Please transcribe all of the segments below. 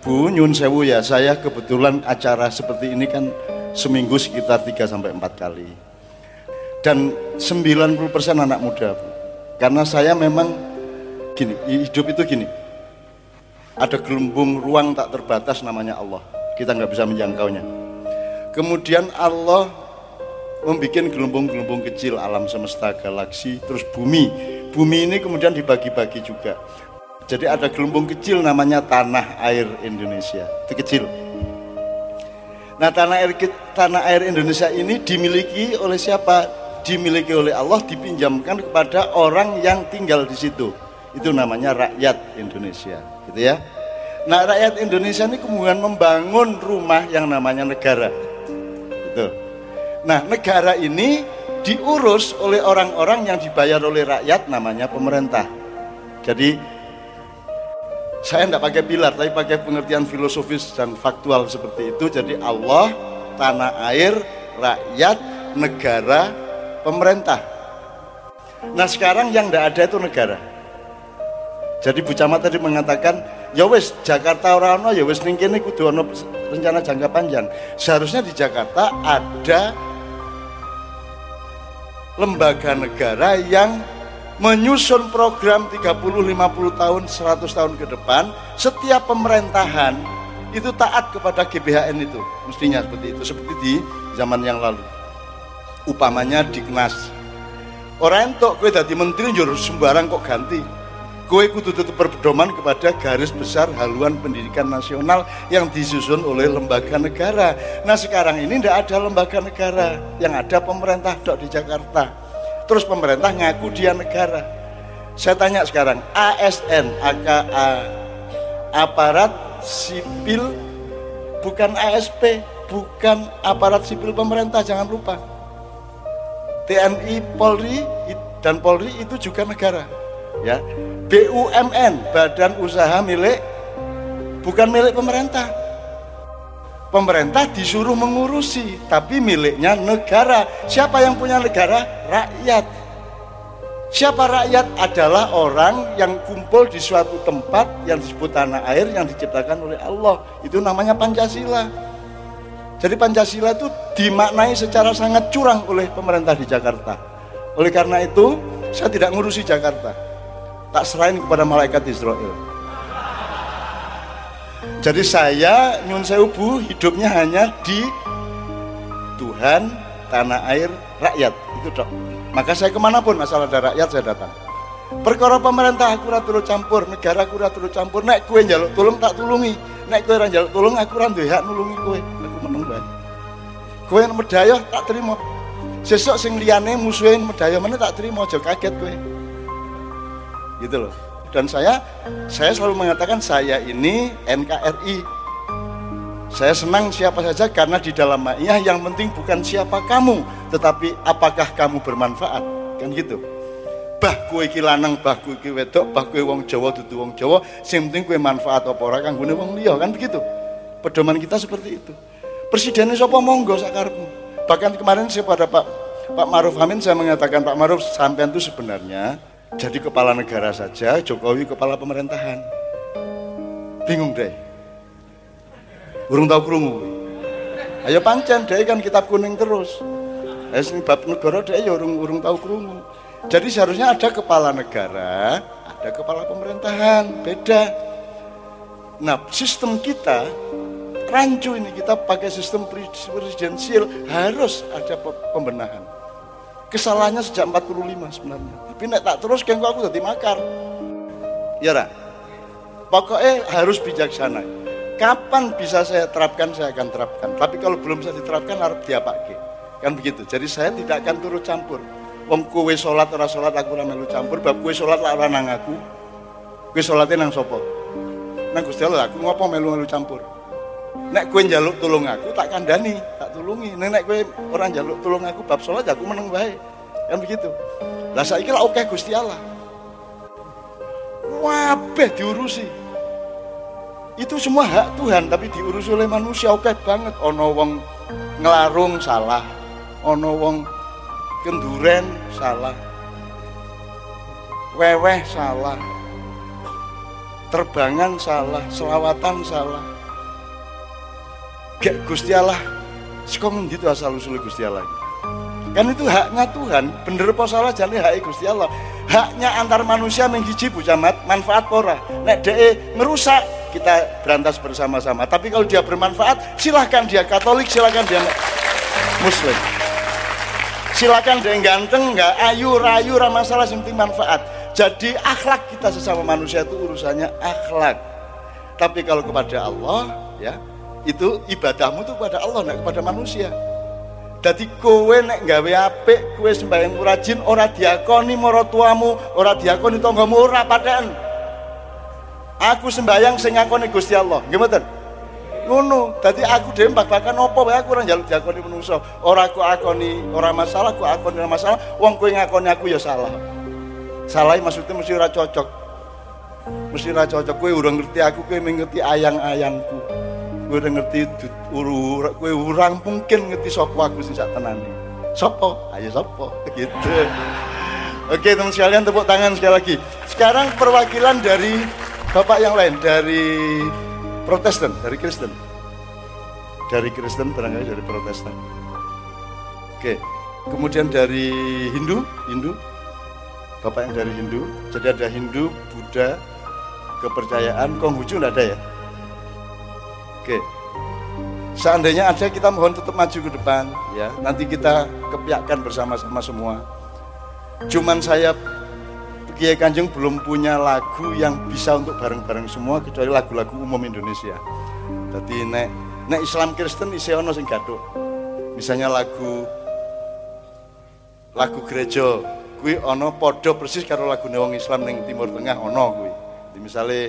Bu, nyun sewu ya, saya kebetulan acara seperti ini kan seminggu sekitar 3 sampai 4 kali. Dan 90% anak muda, Bu. Karena saya memang gini, hidup itu gini. Ada gelembung ruang tak terbatas namanya Allah. Kita nggak bisa menjangkaunya. Kemudian Allah membuat gelembung-gelembung kecil alam semesta galaksi, terus bumi. Bumi ini kemudian dibagi-bagi juga. Jadi ada gelembung kecil namanya tanah air Indonesia. Itu kecil. Nah tanah air tanah air Indonesia ini dimiliki oleh siapa? Dimiliki oleh Allah, dipinjamkan kepada orang yang tinggal di situ. Itu namanya rakyat Indonesia, gitu ya. Nah rakyat Indonesia ini kemudian membangun rumah yang namanya negara. Gitu. Nah negara ini diurus oleh orang-orang yang dibayar oleh rakyat namanya pemerintah. Jadi saya tidak pakai pilar, tapi pakai pengertian filosofis dan faktual seperti itu. Jadi Allah, tanah air, rakyat, negara, pemerintah. Nah sekarang yang tidak ada itu negara. Jadi Bu Camat tadi mengatakan, ya wes Jakarta orang ya wes ning kene kudu ono rencana jangka panjang. Seharusnya di Jakarta ada lembaga negara yang menyusun program 30, 50 tahun, 100 tahun ke depan, setiap pemerintahan itu taat kepada GBHN itu. Mestinya seperti itu, seperti di zaman yang lalu. Upamanya di Knas. Orang itu kue dadi menteri jur sembarang kok ganti. Kue kudu tetap berpedoman kepada garis besar haluan pendidikan nasional yang disusun oleh lembaga negara. Nah sekarang ini tidak ada lembaga negara, yang ada pemerintah dok di Jakarta terus pemerintah ngaku dia negara. Saya tanya sekarang, ASN, AKA, aparat sipil bukan ASP, bukan aparat sipil pemerintah, jangan lupa. TNI, Polri dan Polri itu juga negara. Ya, BUMN, Badan Usaha milik bukan milik pemerintah Pemerintah disuruh mengurusi, tapi miliknya negara. Siapa yang punya negara? Rakyat. Siapa rakyat? Adalah orang yang kumpul di suatu tempat yang disebut tanah air yang diciptakan oleh Allah. Itu namanya Pancasila. Jadi Pancasila itu dimaknai secara sangat curang oleh pemerintah di Jakarta. Oleh karena itu, saya tidak ngurusi Jakarta. Tak serahin kepada malaikat Israel. Jadi saya nyun sewu hidupnya hanya di Tuhan, tanah air, rakyat itu dok. Maka saya ke mana pun asal ada rakyat saya datang. Perkara pemerintah aku ratu campur, negara aku ratu campur. Nek kue jaluk tolong tak tulungi. Nek kue jaluk tolong aku randu hak nulungi kue. Aku meneng bae. Kue medaya tak terima. Sesok sing liyane musuhin medaya mana tak terima aja kaget kue. Gitu loh dan saya saya selalu mengatakan saya ini NKRI saya senang siapa saja karena di dalam ma'iyah yang penting bukan siapa kamu tetapi apakah kamu bermanfaat? Kan gitu. Bah kue iki lanang bah kue iki wedok bah kue wong Jawa dudu wong Jawa sing penting kue manfaat apa ora kanggone wong liya kan begitu? Pedoman kita seperti itu. Presidennya siapa monggo sakarepmu bahkan kemarin saya pada Pak Pak Maruf Amin saya mengatakan Pak Maruf sampean itu sebenarnya jadi kepala negara saja, Jokowi kepala pemerintahan. Bingung deh. Urung tahu kerungu. Ayo pancen deh kan kitab kuning terus. Eh sing bab negara deh ya urung urung tahu kerungu. Jadi seharusnya ada kepala negara, ada kepala pemerintahan, beda. Nah, sistem kita rancu ini kita pakai sistem presidensial harus ada pembenahan. Kesalahannya sejak 45 sebenarnya. Tapi nek tak terus kengko aku jadi makar. Ya ra? Pokoknya harus bijaksana. Kapan bisa saya terapkan, saya akan terapkan. Tapi kalau belum bisa diterapkan, harus diapake. Kan begitu. Jadi saya tidak akan turut campur. Wong kowe sholat ora sholat aku ora melu campur, bab kowe sholat ora nang aku. Kowe sholatnya nang sapa? Nang Gusti Allah aku ngopo melu-melu campur. Nek kowe njaluk tulung aku tak kandani, tak tulungi. Nek kowe orang njaluk tulung aku bab salat aku meneng bae. Kan begitu. Lah saiki lak oke Gusti Allah. Wabeh diurusi. Itu semua hak Tuhan tapi diurus oleh manusia oke banget. Ono wong ngelarung salah. Ono wong kenduren salah. Weweh salah. terbangan salah, selawatan salah. Gak Gusti Allah, sekarang gitu asal usul Gusti Allah. Kan itu haknya Tuhan, bener apa salah jadi hak Gusti Allah. Haknya antar manusia menghiji Bu Camat, manfaat pora. Nek de merusak, kita berantas bersama-sama. Tapi kalau dia bermanfaat, silahkan dia Katolik, silahkan dia Muslim. Silahkan dia ganteng, nggak ayu, rayu, ramah yang penting manfaat. Jadi akhlak kita sesama manusia itu urusannya akhlak. Tapi kalau kepada Allah, ya itu ibadahmu itu kepada Allah, tidak kepada manusia. Jadi kowe nek gawe apik, kowe sembahyang rajin ora diakoni maratuamu, ora diakoni tanggamu ora padhaan. Aku sembahyang sing ngakoni Gusti Allah. Nggih mboten? dadi aku dhewe babakan apa wae aku ora njaluk diakoni menungso ora aku akoni ora masalah aku akoni ora masalah wong kowe ngakoni aku ya salah salah maksudnya mesti ora cocok mesti ora cocok kowe urung ngerti aku kowe ngerti ayang-ayangku kowe ora ngerti uru kowe urang mungkin ngerti sapa aku sing sak tenane sapa ayo sapa gitu Oke teman sekalian tepuk tangan sekali lagi. Sekarang perwakilan dari bapak yang lain dari Protestan, dari Kristen. Dari Kristen barangkali dari Protestan. Oke. Kemudian dari Hindu, Hindu. Bapak yang dari Hindu. Jadi ada Hindu, Buddha, kepercayaan, Konghucu enggak ada ya? Oke. Seandainya ada kita mohon tetap maju ke depan ya. Nanti kita kepiakan bersama-sama semua. Cuman saya Kiai Kanjeng belum punya lagu yang bisa untuk bareng-bareng semua kecuali lagu-lagu umum Indonesia. Jadi nek nek Islam Kristen isi ono sing gaduh. Misalnya lagu lagu gereja kui ono podo persis karo lagu wong Islam ning Timur Tengah ono. Jadi misalnya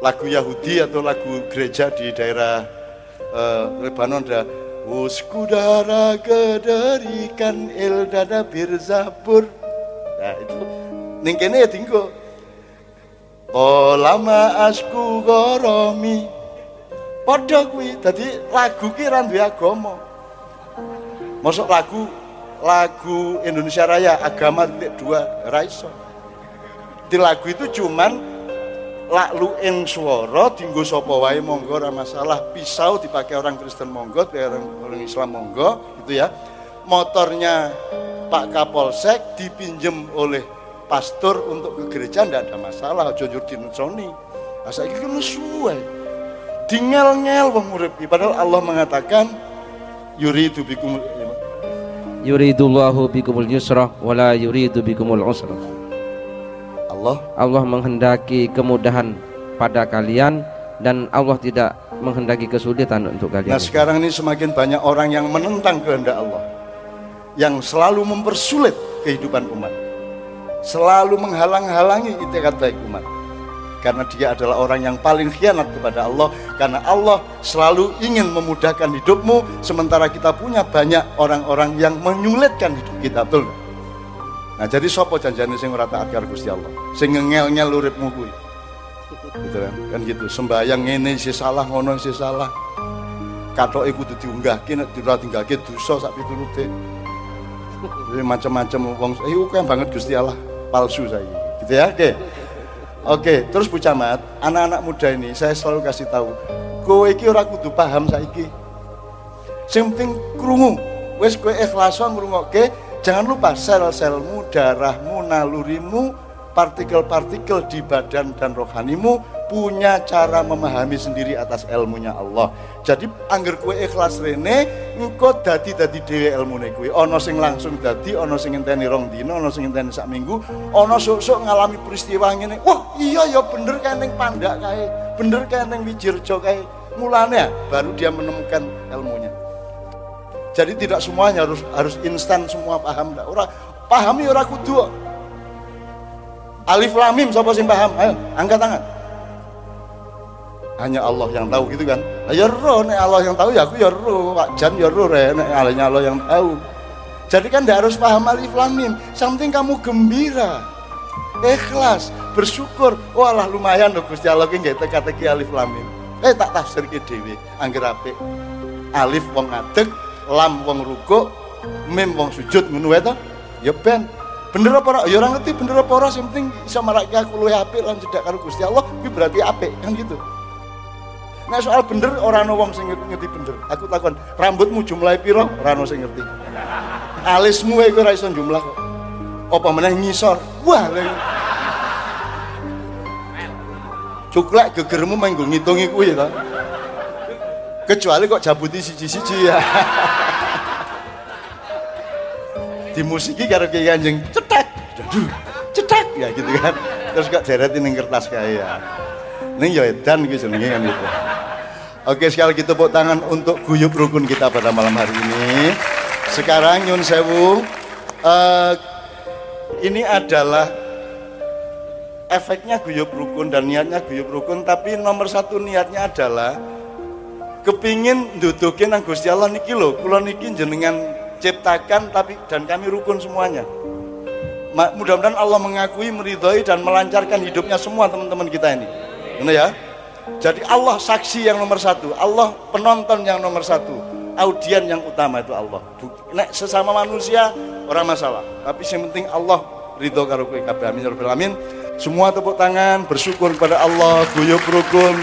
lagu Yahudi atau lagu gereja di daerah uh, Lebanon ada Uskudara kederikan Eldada Birzabur. Nah itu. Ning kene ya dinggo. Lama asku goromi. Padha kuwi. Dadi lagu ki ra duwe agama. Lagu lagu Indonesia Raya agama titik dua. Raiso di lagu itu cuman laklu ing swara dinggo sapa wae monggo ora masalah. Pisau dipakai orang Kristen monggo orang, orang Islam monggo itu ya. Motornya Pak Kapolsek dipinjem oleh pastor untuk ke gereja tidak ada masalah jujur dinusoni asal itu kan suwe dingel-ngel wong urip padahal Allah mengatakan yuridu bikum yuridullahu bikumul yusra wala yuridu bikumul usra Allah. Allah menghendaki kemudahan pada kalian dan Allah tidak menghendaki kesulitan untuk kalian. Nah sekarang ini semakin banyak orang yang menentang kehendak Allah yang selalu mempersulit kehidupan umat selalu menghalang-halangi itikat baik umat. Karena dia adalah orang yang paling khianat kepada Allah karena Allah selalu ingin memudahkan hidupmu sementara kita punya banyak orang-orang yang menyulitkan hidup kita. Betul nah jadi sopo janjane sing ora taat karo Gusti Allah? Sing ngel-ngel uripmu kuwi. Gitu kan? Kan gitu. Sembayang ngene si salah ngono si salah. Katoke kudu diunggahke nek ora tinggalke dosa sak piturute. Macam-macam wong iku kan banget Gusti Allah palsu saya gitu ya? Oke. Oke terus Bu Camat anak-anak muda ini saya selalu kasih tahu kowe iki ora kudu paham saiki. Sing penting krungu. Wis kowe ikhlas ngrungokke jangan lupa sel-selmu darahmu nalurimu partikel-partikel di badan dan rohanimu punya cara memahami sendiri atas ilmunya Allah. Jadi angger kue ikhlas rene engko dadi dadi dhewe ilmune kuwi. Ana sing langsung dadi, ana sing ngenteni rong dina, ana sing ngenteni sak minggu, ana sok-sok ngalami peristiwa ngene. Wah, iya ya bener kae pandak kae, bener kae ning Wijirjo kae. Mulane baru dia menemukan ilmunya. Jadi tidak semuanya harus harus instan semua paham ndak. Ora pahami ora kudu. Alif lam mim sapa sing paham? Ayo, angkat tangan. Hanya Allah yang tahu gitu kan? Ya roh nek Allah yang tahu ya aku ya roh. Pak Jan ya roh re nek hanya Allah yang tahu. Jadi kan tidak harus paham alif lam mim. Penting kamu gembira ikhlas bersyukur. Walah oh, lumayan loh Gusti Allah ki nggih teka-teki alif lam mim. Eh tak tafsirke dhewe angger apik. Alif wong ngadeg lam wong rukuk mim wong sujud ngono wae ya ben bener apa ora ya orang ngerti bener apa ora sing penting iso marake aku luwih apik lan cedak karo Gusti Allah kuwi berarti apik kan gitu Nah soal bener orang wong sing ngerti bener. Aku takon, rambutmu jumlah piro? Ora ono sing ngerti. Alismu iku ora iso jumlah kok. Apa meneh ngisor? Wah, Cuklek gegermu gue ngitungi kuwi ta. Kecuali kok jabuti siji-siji ya. Di musiki karo kiai anjing cetek. Cetek ya gitu kan. Terus kok deretin ning kertas kae ya. Ning ya edan jenenge kan gitu. Oke sekali lagi tepuk tangan untuk guyup rukun kita pada malam hari ini. Sekarang Nyun Sewu, uh, ini adalah efeknya guyup rukun dan niatnya guyup rukun. Tapi nomor satu niatnya adalah kepingin dudukin nang Gusti Allah niki loh. Kulo niki jenengan ciptakan tapi dan kami rukun semuanya. Mudah-mudahan Allah mengakui, meridhoi dan melancarkan hidupnya semua teman-teman kita ini. Benar ya? Jadi Allah saksi yang nomor satu, Allah penonton yang nomor satu, audien yang utama itu Allah. Nek sesama manusia orang masalah, tapi yang penting Allah ridho karo kowe kabeh amin ya. Semua tepuk tangan bersyukur kepada Allah, guyub rukun,